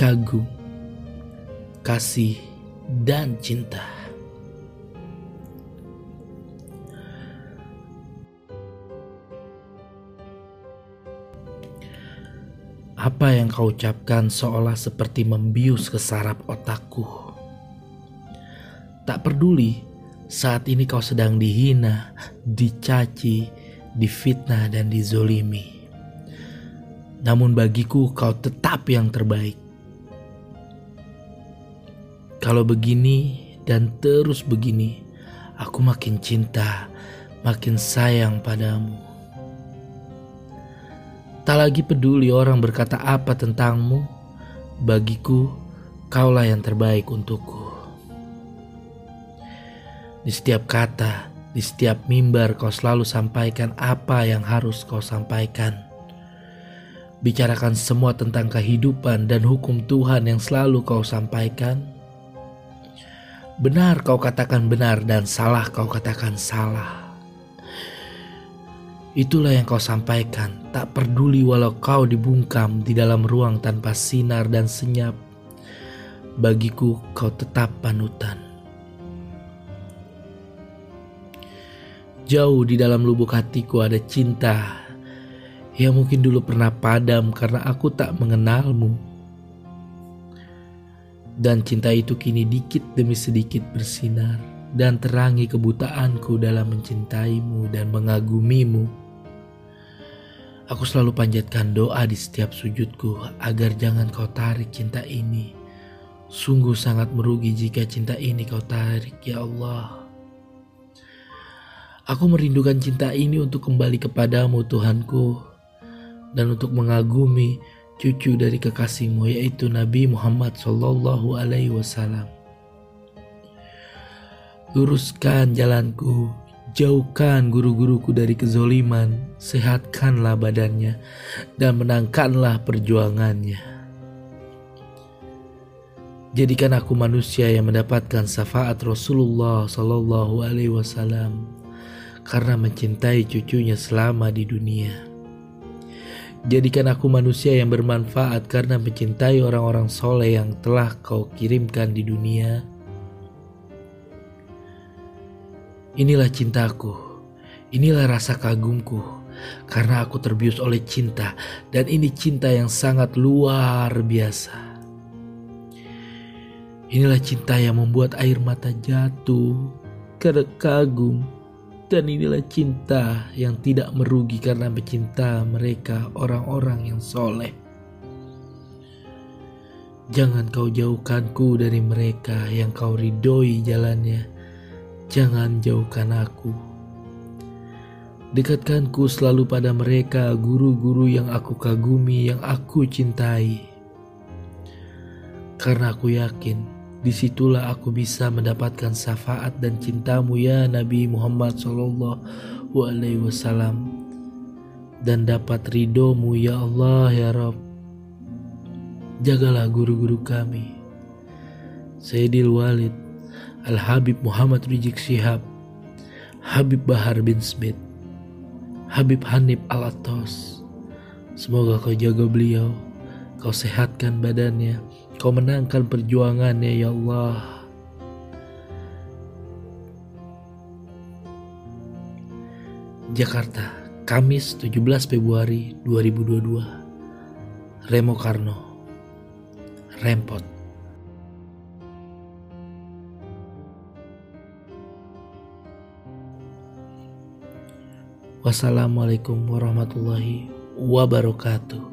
kagum, kasih, dan cinta. Apa yang kau ucapkan seolah seperti membius ke saraf otakku. Tak peduli saat ini kau sedang dihina, dicaci, difitnah, dan dizolimi. Namun bagiku kau tetap yang terbaik. Kalau begini dan terus begini, aku makin cinta, makin sayang padamu. Tak lagi peduli orang berkata apa tentangmu, bagiku kaulah yang terbaik untukku. Di setiap kata, di setiap mimbar kau selalu sampaikan apa yang harus kau sampaikan. Bicarakan semua tentang kehidupan dan hukum Tuhan yang selalu kau sampaikan. Benar kau katakan benar dan salah kau katakan salah. Itulah yang kau sampaikan, tak peduli walau kau dibungkam di dalam ruang tanpa sinar dan senyap. Bagiku kau tetap panutan. Jauh di dalam lubuk hatiku ada cinta yang mungkin dulu pernah padam karena aku tak mengenalmu. Dan cinta itu kini dikit demi sedikit bersinar dan terangi kebutaanku dalam mencintaimu dan mengagumimu. Aku selalu panjatkan doa di setiap sujudku agar jangan kau tarik cinta ini. Sungguh sangat merugi jika cinta ini kau tarik, ya Allah. Aku merindukan cinta ini untuk kembali kepadamu Tuhanku dan untuk mengagumi cucu dari kekasihmu yaitu Nabi Muhammad Sallallahu Alaihi Wasallam. Luruskan jalanku, Jauhkan guru-guruku dari kezoliman, sehatkanlah badannya, dan menangkanlah perjuangannya. Jadikan aku manusia yang mendapatkan syafaat Rasulullah Sallallahu Alaihi Wasallam karena mencintai cucunya selama di dunia. Jadikan aku manusia yang bermanfaat karena mencintai orang-orang soleh yang telah kau kirimkan di dunia. Inilah cintaku, inilah rasa kagumku, karena aku terbius oleh cinta, dan ini cinta yang sangat luar biasa. Inilah cinta yang membuat air mata jatuh karena kagum, dan inilah cinta yang tidak merugi karena mencinta mereka orang-orang yang soleh. Jangan kau jauhkanku dari mereka yang kau ridhoi jalannya Jangan jauhkan aku. Dekatkanku selalu pada mereka, guru-guru yang aku kagumi, yang aku cintai. Karena aku yakin, di situlah aku bisa mendapatkan syafaat dan cintamu ya Nabi Muhammad Wasallam dan dapat ridhomu ya Allah ya Rabb. Jagalah guru-guru kami. Sayyidil Walid Al-Habib Muhammad Rizik Syihab, Habib Bahar bin Smith, Habib Hanif Al-Attos. Semoga kau jaga beliau, kau sehatkan badannya, kau menangkan perjuangannya ya Allah. Jakarta, Kamis 17 Februari 2022. Remo Karno. Rempot. Wassalamualaikum warahmatullahi wabarakatuh.